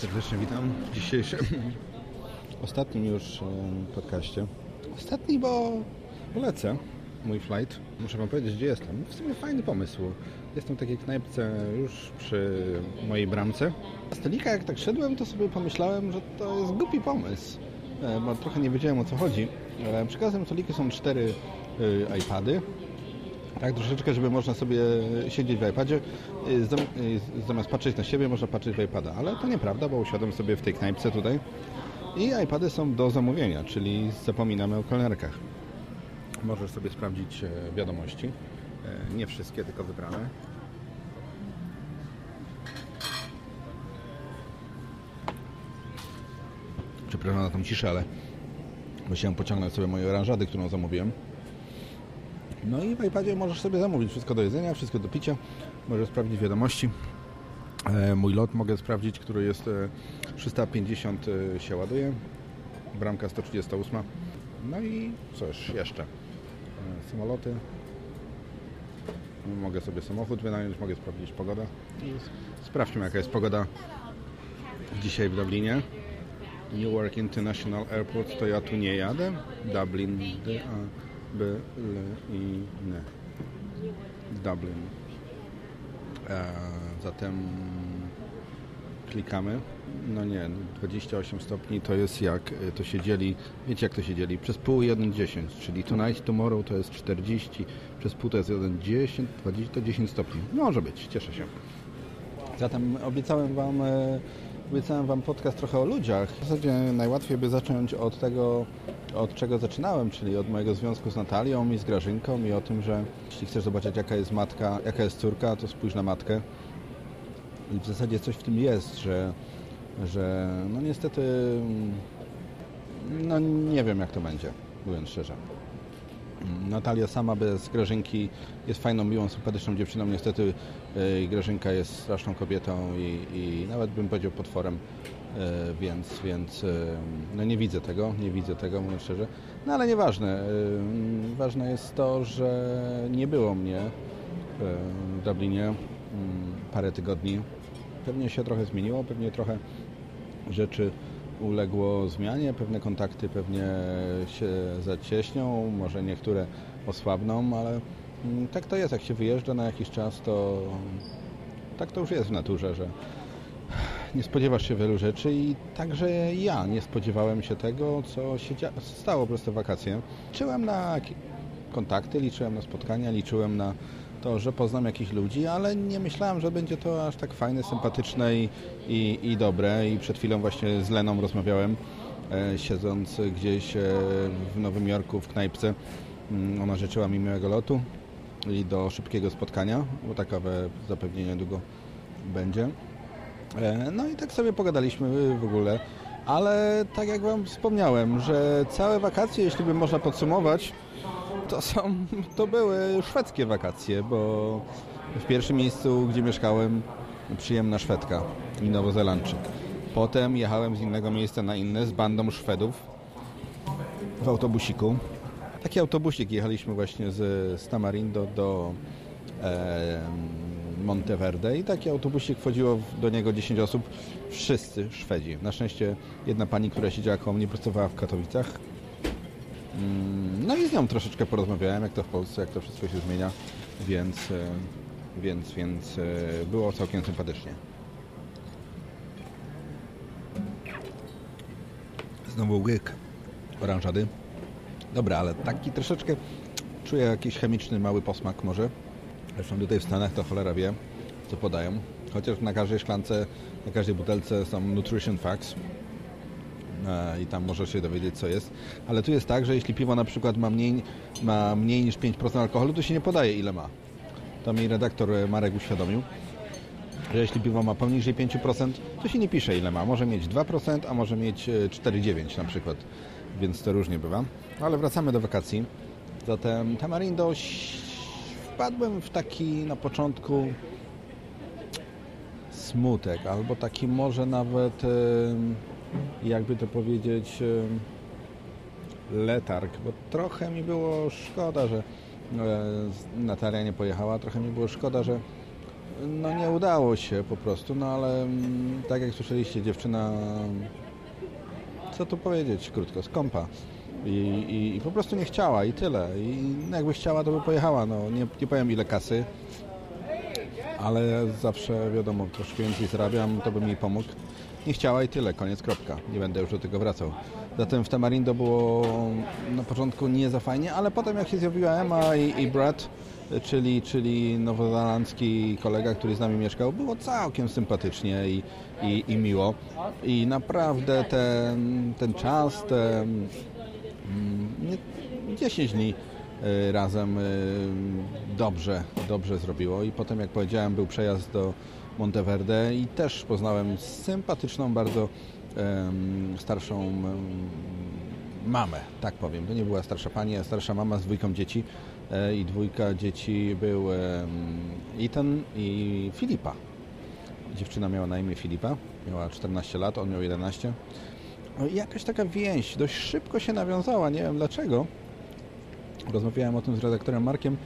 Serdecznie witam w dzisiejszym, ostatnim już podcaście. Ostatni, bo lecę, mój flight. Muszę Wam powiedzieć, gdzie jestem. W sumie fajny pomysł. Jestem w takiej knajpce już przy mojej bramce. Z stolika jak tak szedłem, to sobie pomyślałem, że to jest głupi pomysł, e, bo trochę nie wiedziałem o co chodzi. Przy każdym stoliku są cztery e, iPady tak, troszeczkę, żeby można sobie siedzieć w iPadzie, y, zamiast patrzeć na siebie, można patrzeć w iPada, ale to nieprawda, bo usiadłem sobie w tej knajpce tutaj i iPady są do zamówienia, czyli zapominamy o kelnerkach. Możesz sobie sprawdzić e, wiadomości, e, nie wszystkie, tylko wybrane. Przepraszam na tą ciszę, ale musiałem pociągnąć sobie moje oranżady, którą zamówiłem. No i w iPadzie możesz sobie zamówić wszystko do jedzenia, wszystko do picia. Możesz sprawdzić wiadomości. E, mój lot mogę sprawdzić, który jest 350 e, się ładuje. Bramka 138. No i coś jeszcze. E, samoloty. Mogę sobie samochód wynająć, mogę sprawdzić pogodę. Sprawdźmy jaka jest pogoda dzisiaj w Dublinie. Newark International Airport to ja tu nie jadę. Dublin, B, L, I, N. Dublin. E, zatem klikamy. No nie, 28 stopni to jest jak to się dzieli, wiecie jak to się dzieli? Przez pół 1,10, czyli tonight, tomorrow to jest 40, przez pół to jest 1,10, 20 to 10 stopni. Może być, cieszę się. Zatem obiecałem Wam e, obiecałem Wam podcast trochę o ludziach. W zasadzie najłatwiej by zacząć od tego, od czego zaczynałem, czyli od mojego związku z Natalią i z Grażynką i o tym, że jeśli chcesz zobaczyć jaka jest matka, jaka jest córka, to spójrz na matkę. I w zasadzie coś w tym jest, że, że no niestety no nie wiem jak to będzie, mówiąc szczerze. Natalia sama bez Grażynki jest fajną, miłą, sympatyczną dziewczyną. Niestety yy, Grażynka jest straszną kobietą i, i nawet bym powiedział potworem, więc, więc yy, no nie widzę tego, nie widzę tego, mówiąc szczerze. No ale nieważne. Ważne jest to, że nie było mnie w Dublinie parę tygodni. Pewnie się trochę zmieniło, pewnie trochę rzeczy uległo zmianie, pewne kontakty pewnie się zacieśnią, może niektóre osłabną, ale mm, tak to jest, jak się wyjeżdża na jakiś czas, to tak to już jest w naturze, że nie spodziewasz się wielu rzeczy i także ja nie spodziewałem się tego, co się stało prostu w wakacje. Liczyłem na kontakty, liczyłem na spotkania, liczyłem na to, że poznam jakichś ludzi, ale nie myślałem, że będzie to aż tak fajne, sympatyczne i, i, i dobre. I przed chwilą właśnie z Leną rozmawiałem, e, siedząc gdzieś e, w Nowym Jorku w knajpce. Mm, ona życzyła mi miłego lotu i do szybkiego spotkania, bo takowe zapewnie niedługo będzie. E, no i tak sobie pogadaliśmy w ogóle, ale tak jak Wam wspomniałem, że całe wakacje, jeśli by można podsumować, to są, to były szwedzkie wakacje, bo w pierwszym miejscu, gdzie mieszkałem, przyjemna Szwedka i Nowozelandczyk. Potem jechałem z innego miejsca na inne z bandą Szwedów w autobusiku. Taki autobusik jechaliśmy właśnie z, z Tamarindo do e, Monteverde i taki autobusik wchodziło do niego 10 osób, wszyscy Szwedzi. Na szczęście jedna pani, która siedziała koło mnie, pracowała w Katowicach, Mm, no i z nią troszeczkę porozmawiałem, jak to w Polsce, jak to wszystko się zmienia, więc, e, więc, więc e, było całkiem sympatycznie. Znowu łyk oranżady. Dobra, ale taki troszeczkę czuję jakiś chemiczny mały posmak może. Zresztą tutaj w Stanach to cholera wie, co podają. Chociaż na każdej szklance, na każdej butelce są nutrition facts, E, i tam możesz się dowiedzieć, co jest. Ale tu jest tak, że jeśli piwo na przykład ma mniej, ma mniej niż 5% alkoholu, to się nie podaje, ile ma. To mi redaktor Marek uświadomił, że jeśli piwo ma poniżej 5%, to się nie pisze, ile ma. Może mieć 2%, a może mieć 4,9% e, na przykład. Więc to różnie bywa. Ale wracamy do wakacji. Zatem Tamarindo wpadłem w taki na początku smutek, albo taki może nawet jakby to powiedzieć, letarg, bo trochę mi było szkoda, że e, Natalia nie pojechała, trochę mi było szkoda, że no nie udało się po prostu, no ale tak jak słyszeliście, dziewczyna, co tu powiedzieć krótko, skąpa. I, i, I, po prostu nie chciała i tyle. I jakby chciała, to by pojechała. No, nie, nie powiem ile kasy, ale zawsze wiadomo, troszkę więcej zarabiam, to bym jej pomógł. Nie chciała i tyle, koniec, kropka. Nie będę już do tego wracał. Zatem w Tamarindo było na początku nie za fajnie, ale potem jak się zjawiła Emma i, i Brad, czyli, czyli nowozelandzki kolega, który z nami mieszkał, było całkiem sympatycznie i, i, i miło. I naprawdę ten, ten czas, te 10 dni y, razem y, dobrze, dobrze zrobiło. I potem, jak powiedziałem, był przejazd do Monteverde i też poznałem sympatyczną bardzo starszą mamę, tak powiem. To nie była starsza pani, a starsza mama z dwójką dzieci e, i dwójka dzieci był Ethan i Filipa. Dziewczyna miała na imię Filipa, miała 14 lat, on miał 11. No jakaś taka więź dość szybko się nawiązała, nie wiem dlaczego. Rozmawiałem o tym z redaktorem Markiem,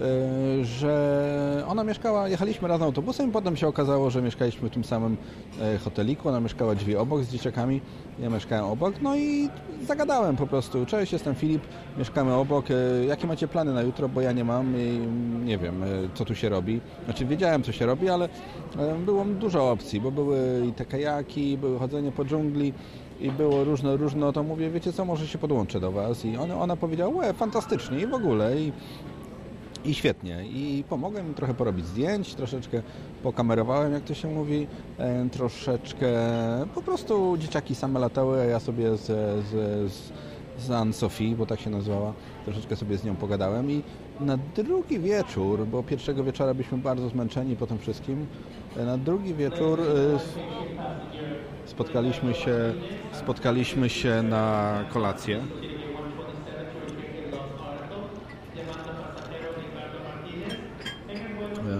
E, że ona mieszkała, jechaliśmy razem autobusem i potem się okazało, że mieszkaliśmy w tym samym e, hoteliku, ona mieszkała drzwi obok z dzieciakami, ja mieszkałem obok, no i zagadałem po prostu, cześć, jestem Filip, mieszkamy obok, e, jakie macie plany na jutro, bo ja nie mam i nie wiem, co tu się robi. Znaczy wiedziałem, co się robi, ale było dużo opcji, bo były i te kajaki, były chodzenie po dżungli, i było różne, różne, to mówię, wiecie co, może się podłączę do Was i ona, ona powiedziała, łe, fantastycznie i w ogóle i i świetnie. I pomogłem im trochę porobić zdjęć, troszeczkę pokamerowałem, jak to się mówi, e, troszeczkę po prostu dzieciaki same latały, a ja sobie z, z, z, z Anne-Sophie, bo tak się nazywała, troszeczkę sobie z nią pogadałem i na drugi wieczór, bo pierwszego wieczora byliśmy bardzo zmęczeni po tym wszystkim, e, na drugi wieczór e, spotkaliśmy się, spotkaliśmy się na kolację.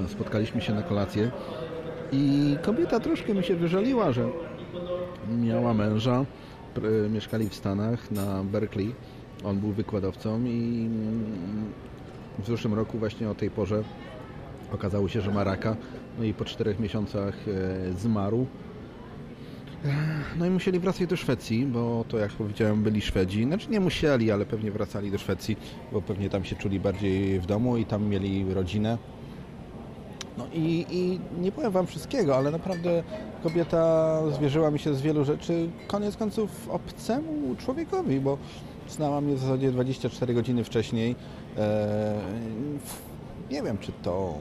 Spotkaliśmy się na kolację i kobieta troszkę mi się wyżaliła, że miała męża, mieszkali w Stanach na Berkeley, on był wykładowcą i w zeszłym roku właśnie o tej porze okazało się, że ma raka, no i po czterech miesiącach e, zmarł. No i musieli wracać do Szwecji, bo to jak powiedziałem byli Szwedzi. Znaczy nie musieli, ale pewnie wracali do Szwecji, bo pewnie tam się czuli bardziej w domu i tam mieli rodzinę. No i, i nie powiem Wam wszystkiego, ale naprawdę kobieta zwierzyła mi się z wielu rzeczy, koniec końców obcemu człowiekowi, bo znała mnie w zasadzie 24 godziny wcześniej. Eee, nie wiem, czy to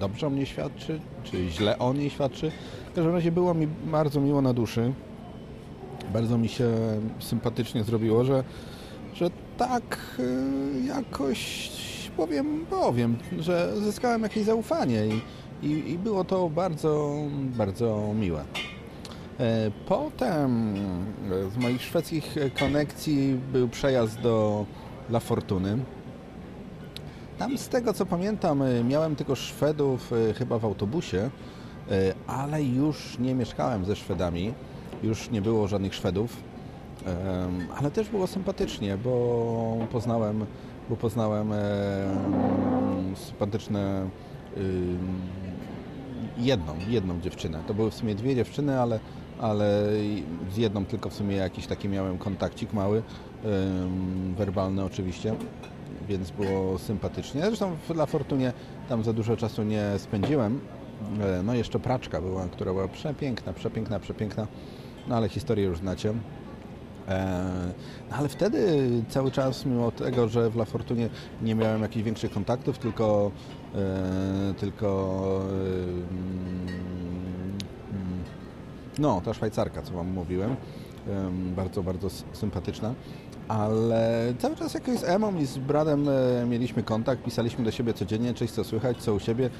dobrze o mnie świadczy, czy źle o niej świadczy. W każdym razie było mi bardzo miło na duszy. Bardzo mi się sympatycznie zrobiło, że, że tak e, jakoś powiem, powiem, że zyskałem jakieś zaufanie i, i, i było to bardzo, bardzo miłe. E, potem z moich szwedzkich konekcji był przejazd do La Fortuny. Tam z tego co pamiętam miałem tylko Szwedów e, chyba w autobusie, e, ale już nie mieszkałem ze Szwedami, już nie było żadnych Szwedów, ale też było sympatycznie, bo poznałem bo poznałem e, sympatyczne jedną, jedną dziewczynę. To były w sumie dwie dziewczyny, ale, ale z jedną tylko w sumie jakiś taki miałem kontakcik mały, werbalny oczywiście, więc było sympatycznie. Zresztą dla Fortunie tam za dużo czasu nie spędziłem. E, no jeszcze praczka była, która była przepiękna, przepiękna, przepiękna, no ale historię już znacie. E, no ale wtedy cały czas, mimo tego, że w La Fortunie nie miałem jakichś większych kontaktów, tylko, e, tylko no, ta Szwajcarka, co Wam mówiłem, bardzo, bardzo sympatyczna, ale cały czas jakoś z Emą i z Bradem e, mieliśmy kontakt, pisaliśmy do siebie codziennie, cześć, co słychać, co u siebie,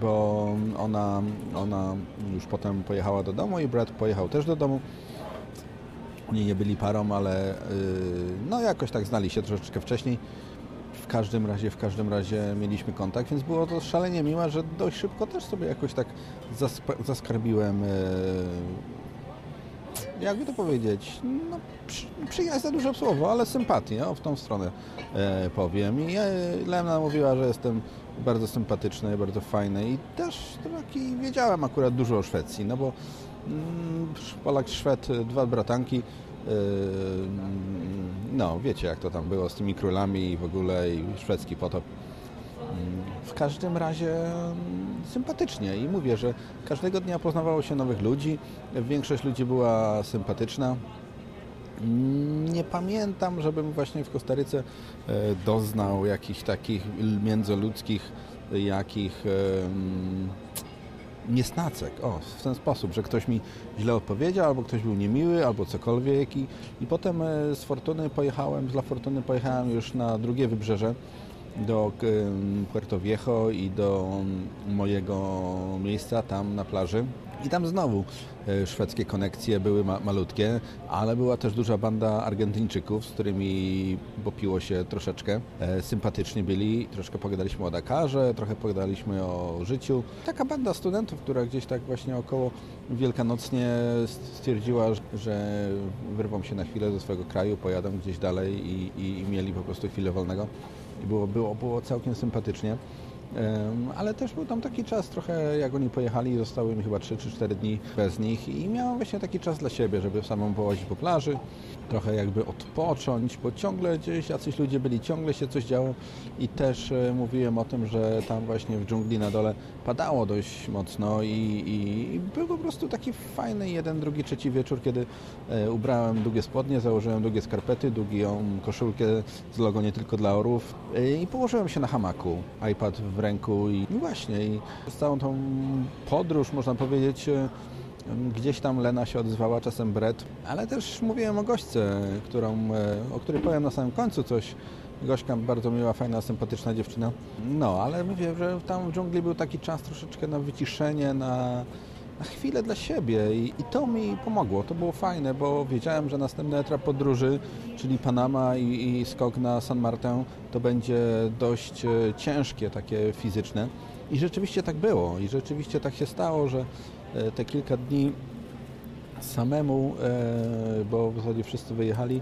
bo ona, ona już potem pojechała do domu i Brad pojechał też do domu oni nie byli parą, ale yy, no jakoś tak znali się troszeczkę wcześniej. W każdym razie, w każdym razie mieliśmy kontakt, więc było to szalenie miłe, że dość szybko też sobie jakoś tak zaskarbiłem, yy, jakby to powiedzieć, no, przy, przyjaźń za duże słowo, ale sympatię, w tą stronę yy, powiem. I Lena mówiła, że jestem bardzo sympatyczny, bardzo fajny i też taki wiedziałem akurat dużo o Szwecji, no bo Polak, Szwed, dwa bratanki, yy, no wiecie jak to tam było z tymi królami i w ogóle i szwedzki potop. Mm, w każdym razie mm, sympatycznie i mówię, że każdego dnia poznawało się nowych ludzi, większość ludzi była sympatyczna. Nie pamiętam, żebym właśnie w Kostaryce e, doznał jakichś takich międzyludzkich, jakich niesnacek. O, w ten sposób, że ktoś mi źle odpowiedział, albo ktoś był niemiły, albo cokolwiek. I, i potem e, z Fortuny pojechałem, z La Fortuny pojechałem już na drugie wybrzeże do Puerto Viejo i do mojego miejsca tam na plaży. I tam znowu e, szwedzkie konekcje były ma malutkie, ale była też duża banda Argentyńczyków, z którymi popiło się troszeczkę. E, sympatyczni byli, troszkę pogadaliśmy o Dakarze, trochę pogadaliśmy o życiu. Taka banda studentów, która gdzieś tak właśnie około wielkanocnie stwierdziła, że wyrwą się na chwilę ze swojego kraju, pojadą gdzieś dalej i, i, i mieli po prostu chwilę wolnego. I było, było, było całkiem sympatycznie. Ale też był tam taki czas trochę, jak oni pojechali, zostały mi chyba 3 czy 4 dni bez nich i miałem właśnie taki czas dla siebie, żeby samą połazić po plaży, trochę jakby odpocząć, bo ciągle gdzieś jacyś ludzie byli, ciągle się coś działo i też e, mówiłem o tym, że tam właśnie w dżungli na dole padało dość mocno i, i, i był po prostu taki fajny jeden, drugi, trzeci wieczór, kiedy e, ubrałem długie spodnie, założyłem długie skarpety, długą koszulkę z logo nie tylko dla orów e, i położyłem się na hamaku, iPad w ręku i, i właśnie i z całą tą podróż, można powiedzieć, Gdzieś tam Lena się odzwała, czasem Brett, ale też mówiłem o gośce, którą, e, o której powiem na samym końcu coś. Gośka bardzo miła, fajna, sympatyczna dziewczyna. No, ale mówię, że tam w dżungli był taki czas troszeczkę na wyciszenie, na, na chwilę dla siebie I, i, to mi pomogło. To było fajne, bo wiedziałem, że następny etap podróży, czyli Panama i, i skok na San Martin, to będzie dość e, ciężkie, takie fizyczne. I rzeczywiście tak było. I rzeczywiście tak się stało, że E, te kilka dni samemu, e, bo w zasadzie wszyscy wyjechali,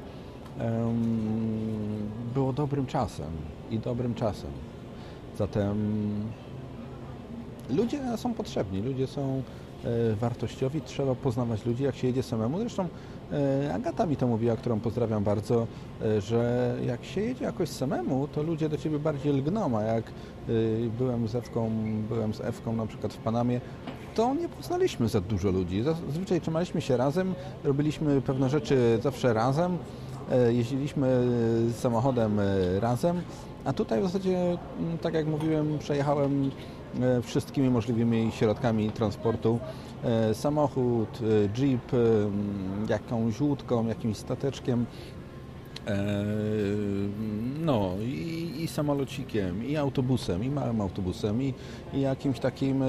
było dobrym czasem i dobrym czasem. Zatem ludzie są potrzebni, ludzie są wartościowi, trzeba poznawać ludzi, jak się jedzie samemu. Zresztą Agata mi to mówiła, którą pozdrawiam bardzo, że jak się jedzie jakoś samemu, to ludzie do ciebie bardziej lgną, a jak byłem z Ewką, byłem z Ewką na przykład w Panamie, to nie poznaliśmy za dużo ludzi. Zazwyczaj trzymaliśmy się razem, robiliśmy pewne rzeczy zawsze razem, e, jeździliśmy samochodem e, razem, a tutaj w zasadzie, tak jak mówiłem, przejechałem e, wszystkimi możliwymi środkami transportu. Samochód, jeep, jakąś łódką, jakimś stateczkiem, no i, i, samolocikiem, i autobusem, i małym autobusem, i, i jakimś takim,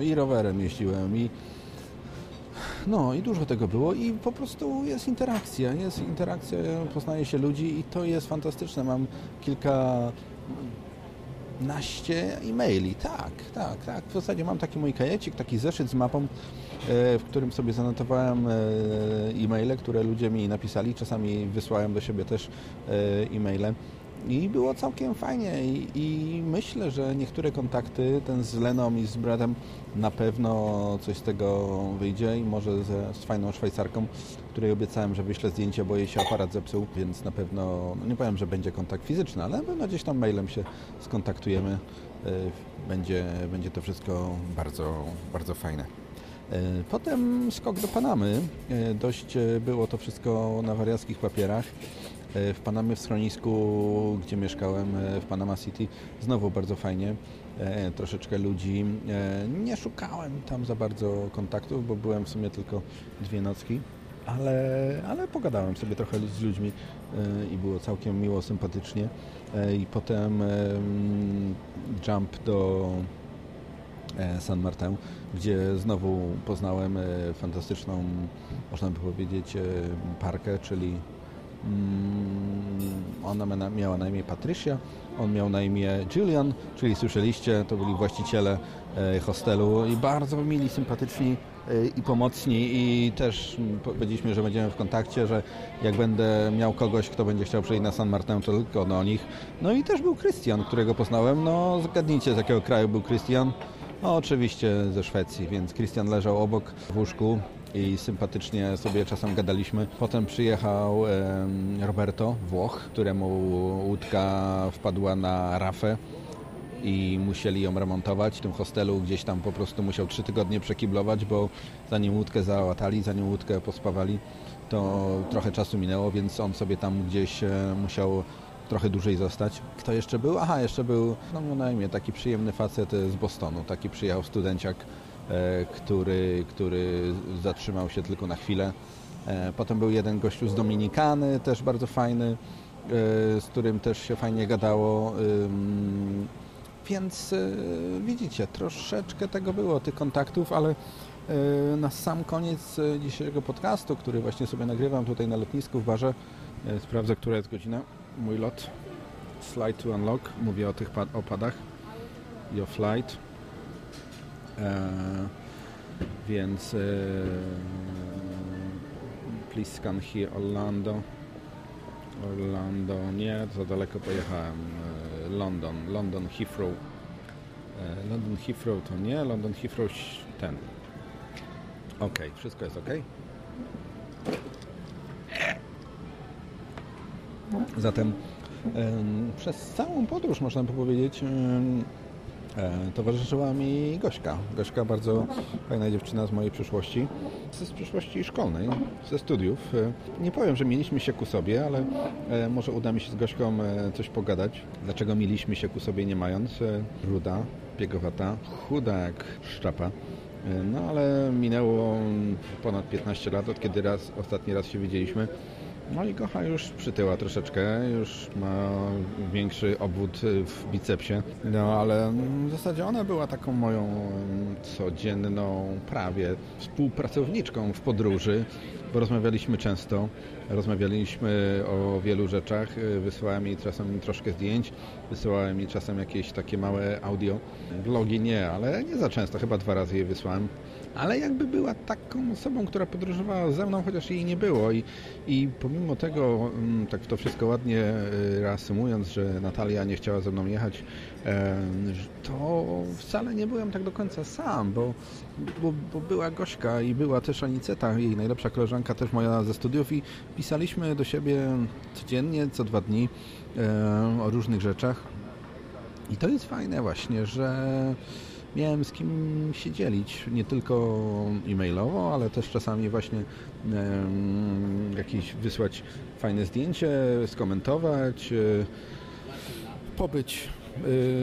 i rowerem jeździłem, i no i dużo tego było i po prostu jest interakcja, jest interakcja, poznaje się ludzi i to jest fantastyczne. Mam kilka naście e-maili. Tak, tak, tak. W zasadzie mam taki mój kajecik, taki zeszyt z mapą, e, w którym sobie zanotowałem e, e-maile, które ludzie mi napisali. Czasami wysłałem do siebie też e, e-maile. I było całkiem fajnie I, i, myślę, że niektóre kontakty, ten z Leną i z Bradem, na pewno coś z tego wyjdzie i może ze, z fajną Szwajcarką, której obiecałem, że wyślę zdjęcie, bo jej się aparat zepsuł, więc na pewno, no nie powiem, że będzie kontakt fizyczny, ale na pewno gdzieś tam mailem się skontaktujemy. E, będzie, będzie to wszystko bardzo, bardzo fajne. E, potem skok do Panamy. E, dość było to wszystko na wariackich papierach. E, w Panamie w schronisku, gdzie mieszkałem e, w Panama City, znowu bardzo fajnie. E, troszeczkę ludzi. Nie szukałem tam za bardzo kontaktów, bo byłem w sumie tylko dwie nocki, ale, ale pogadałem sobie trochę z ludźmi i było całkiem miło, sympatycznie. I potem jump do San Martin, gdzie znowu poznałem fantastyczną, można by powiedzieć, parkę, czyli ona miała na imię Patricia, on miał na imię Julian, czyli słyszeliście, to byli właściciele e, hostelu i bardzo mili, sympatyczni e, i pomocni i też powiedzieliśmy, że będziemy w kontakcie, że jak będę miał kogoś, kto będzie chciał przyjść na San Martin, to tylko do nich. No i też był Christian, którego poznałem. No zgadnijcie z jakiego kraju był Christian. No oczywiście ze Szwecji, więc Christian leżał obok w łóżku i sympatycznie sobie czasem gadaliśmy. Potem przyjechał Roberto, Włoch, któremu łódka wpadła na rafę i musieli ją remontować. W tym hostelu gdzieś tam po prostu musiał trzy tygodnie przekiblować, bo zanim łódkę załatali, zanim łódkę pospawali, to trochę czasu minęło, więc on sobie tam gdzieś e, musiał trochę dłużej zostać. Kto jeszcze był? Aha, jeszcze był, no miał na imię, taki przyjemny facet z Bostonu, taki przyjechał studenciak E, który, który zatrzymał się tylko na chwilę. E, potem był jeden gościu z Dominikany, też bardzo fajny, e, z którym też się fajnie gadało. Więc widzicie, troszeczkę tego było, tych kontaktów, ale na sam koniec dzisiejszego podcastu, który właśnie sobie nagrywam tutaj na lotnisku w barze, sprawdzę, która jest godzina, mój lot, slide to unlock, mówię o tych opadach o flight. E, więc e, please scan here Orlando. Orlando nie, za daleko pojechałem e, London, London Heathrow. London Heathrow to nie, London Heathrow ten. Ok, wszystko jest ok zatem przez całą podróż można by powiedzieć E, towarzyszyła mi Gośka. Gośka bardzo fajna dziewczyna z mojej przyszłości, z przyszłości szkolnej, ze studiów. E, nie powiem, że mieliśmy się ku sobie, ale e, może uda mi się z Gośką coś pogadać. Dlaczego mieliśmy się ku sobie nie mając? Ruda, biegowata, chuda jak szczapa. No ale minęło ponad 15 lat, od kiedy raz, ostatni raz się widzieliśmy. No i kocha już przytyła troszeczkę, już ma większy obwód w bicepsie. No ale w zasadzie ona była taką moją codzienną prawie współpracowniczką w podróży, bo rozmawialiśmy często, rozmawialiśmy o wielu rzeczach, wysyłałem jej czasem troszkę zdjęć, wysyłałem jej czasem jakieś takie małe audio. Vlogi nie, ale nie za często, chyba dwa razy je wysłałem. Ale jakby była taką osobą, która podróżowała ze mną, chociaż jej nie było. I, i pomimo tego, mm, tak to wszystko ładnie e, reasumując, że Natalia nie chciała ze mną jechać, to wcale nie byłem tak do końca sam, bo, bo, bo była Gośka i była też Aniceta, jej najlepsza koleżanka, też moja ze studiów i pisaliśmy do siebie codziennie, co dwa dni o różnych rzeczach. I to jest fajne właśnie, że miałem z kim się dzielić, nie tylko e-mailowo, ale też czasami właśnie jakieś wysłać fajne zdjęcie, skomentować, e, pobyć e,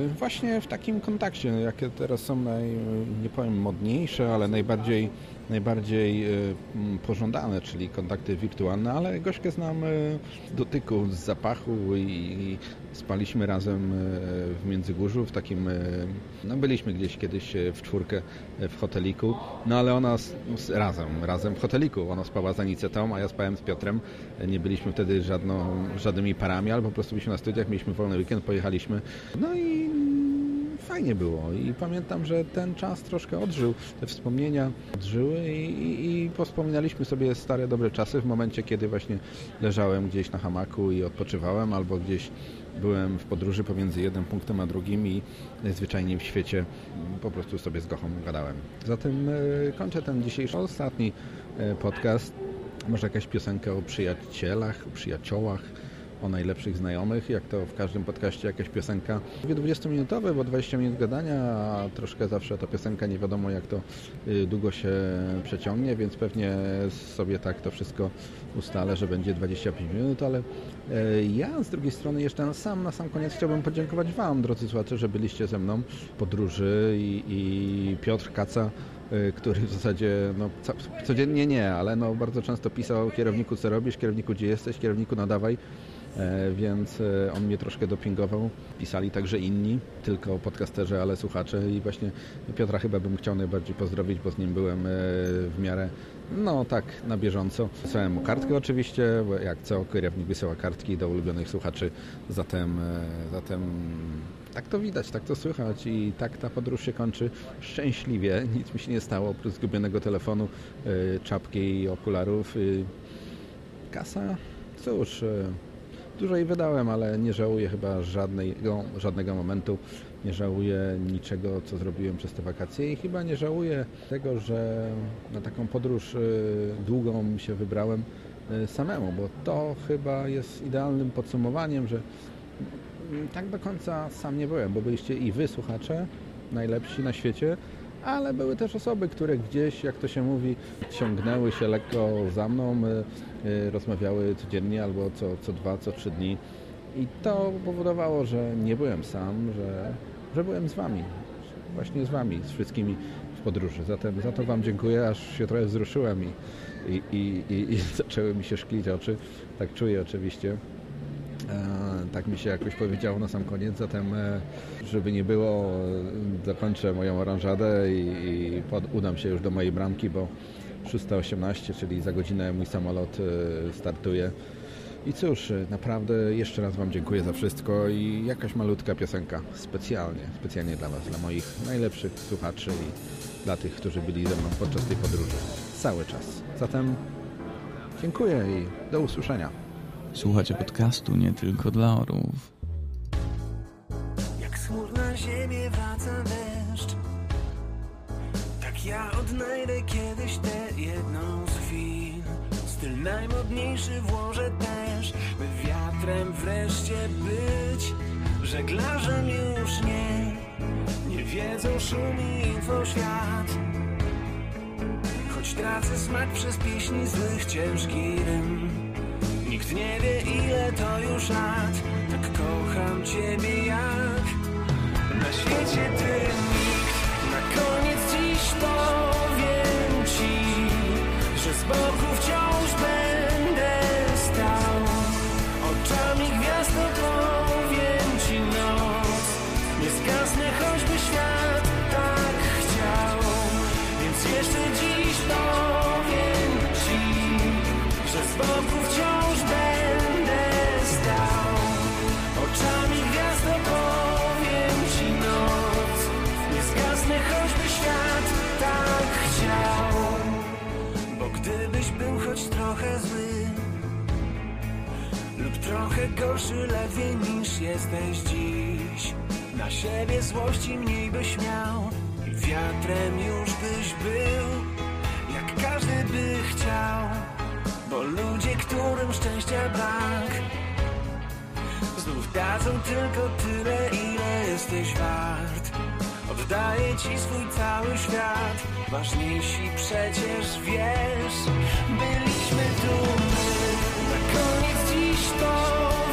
właśnie w takim kontakcie, jakie teraz są naj, nie powiem modniejsze, ale najbardziej najbardziej e, pożądane, czyli kontakty wirtualne, ale Gośkę znam z dotyku, z zapachu i spaliśmy razem e, w Międzygórzu, w takim, no byliśmy gdzieś kiedyś w czwórkę w hoteliku, no ale ona razem, razem w hoteliku, ona spała z Anicetą, a ja spałem z Piotrem, nie byliśmy wtedy żadną, żadnymi parami, ale po prostu byliśmy na studiach, mieliśmy wolny weekend, pojechaliśmy, no i fajnie było i pamiętam, że ten czas troszkę odżył, te wspomnienia odżyły i, i, i pospominaliśmy sobie stare, dobre czasy w momencie, kiedy właśnie leżałem gdzieś na hamaku i odpoczywałem albo gdzieś byłem w podróży pomiędzy jednym punktem a drugim i najzwyczajniej w świecie po prostu sobie z Gochą gadałem. Zatem e, kończę ten dzisiejszy, ostatni e, podcast. Może jakaś piosenka o przyjacielach, przyjaciołach, o najlepszych znajomych, jak to w każdym podcaście jakaś piosenka. Mówię 20-minutowe, bo 20 minut gadania, a troszkę zawsze ta piosenka nie wiadomo jak to y, długo się przeciągnie, więc pewnie sobie tak to wszystko ustalę, że będzie 25 minut, ale e, ja z drugiej strony jeszcze sam na sam koniec chciałbym podziękować Wam, drodzy słuchacze, że byliście ze mną w podróży i, i Piotr Kaca y, który w zasadzie no, codziennie nie, ale no, bardzo często pisał kierowniku co robisz, kierowniku gdzie jesteś, kierowniku nadawaj e, więc e, on mnie troszkę dopingował. Pisali także inni, tylko podcasterzy, ale słuchacze i właśnie Piotra chyba bym chciał najbardziej pozdrowić, bo z nim byłem w miarę no tak, na bieżąco. Wysłałem mu kartkę oczywiście, bo jak co, kierownik wysyła kartki do ulubionych słuchaczy, zatem, zatem tak to widać, tak to słychać i tak ta podróż się kończy szczęśliwie. Nic mi się nie stało, oprócz zgubionego telefonu, czapki i okularów kasa, cóż, e, dużo jej wydałem, ale nie żałuję chyba żadnego, żadnego momentu. Nie żałuję niczego, co zrobiłem przez te wakacje i chyba nie żałuję tego, że na taką podróż e, długą się wybrałem e, samemu, bo to chyba jest idealnym podsumowaniem, że tak do końca sam nie byłem, bo byliście i wy, słuchacze, najlepsi na świecie, ale były też osoby, które gdzieś, jak to się mówi, ciągnęły się lekko za mną, y, y, rozmawiały codziennie albo co, co dwa, co trzy dni. I to powodowało, że nie byłem sam, że, że byłem z Wami, właśnie z Wami, z wszystkimi w podróży. Zatem za to Wam dziękuję, aż się trochę wzruszyłem i, i, i, i, i zaczęły mi się szklić oczy. Tak czuję oczywiście. E, tak mi się jakoś powiedziało na sam koniec, zatem e, żeby nie było, dokończę moją oranżadę i, i pod, udam się już do mojej bramki, bo 6.18, czyli za godzinę mój samolot e, startuje. I cóż, naprawdę jeszcze raz Wam dziękuję za wszystko i jakaś malutka piosenka specjalnie, specjalnie dla Was, dla moich najlepszych słuchaczy i dla tych, którzy byli ze mną podczas tej podróży. Cały czas. Zatem dziękuję i do usłyszenia. Słuchacie podcastu nie tylko dla orłów. Jak smór na ziemię wraca deszcz Tak ja odnajdę kiedyś tę jedną z chwil. Styl najmodniejszy włożę też By wiatrem wreszcie być. Żeglarzem już nie Nie wiedzą szum i info świat. Choć tracę smak przez pieśni złych ciężki rym Nikt nie wie ile to już lat? Tak kocham ciebie jak Na świecie ty nikt. Na koniec dziś powiem ci Że z boku Oddaję ci swój cały świat. Ważniejsi przecież wiesz Byliśmy my Na koniec dziś to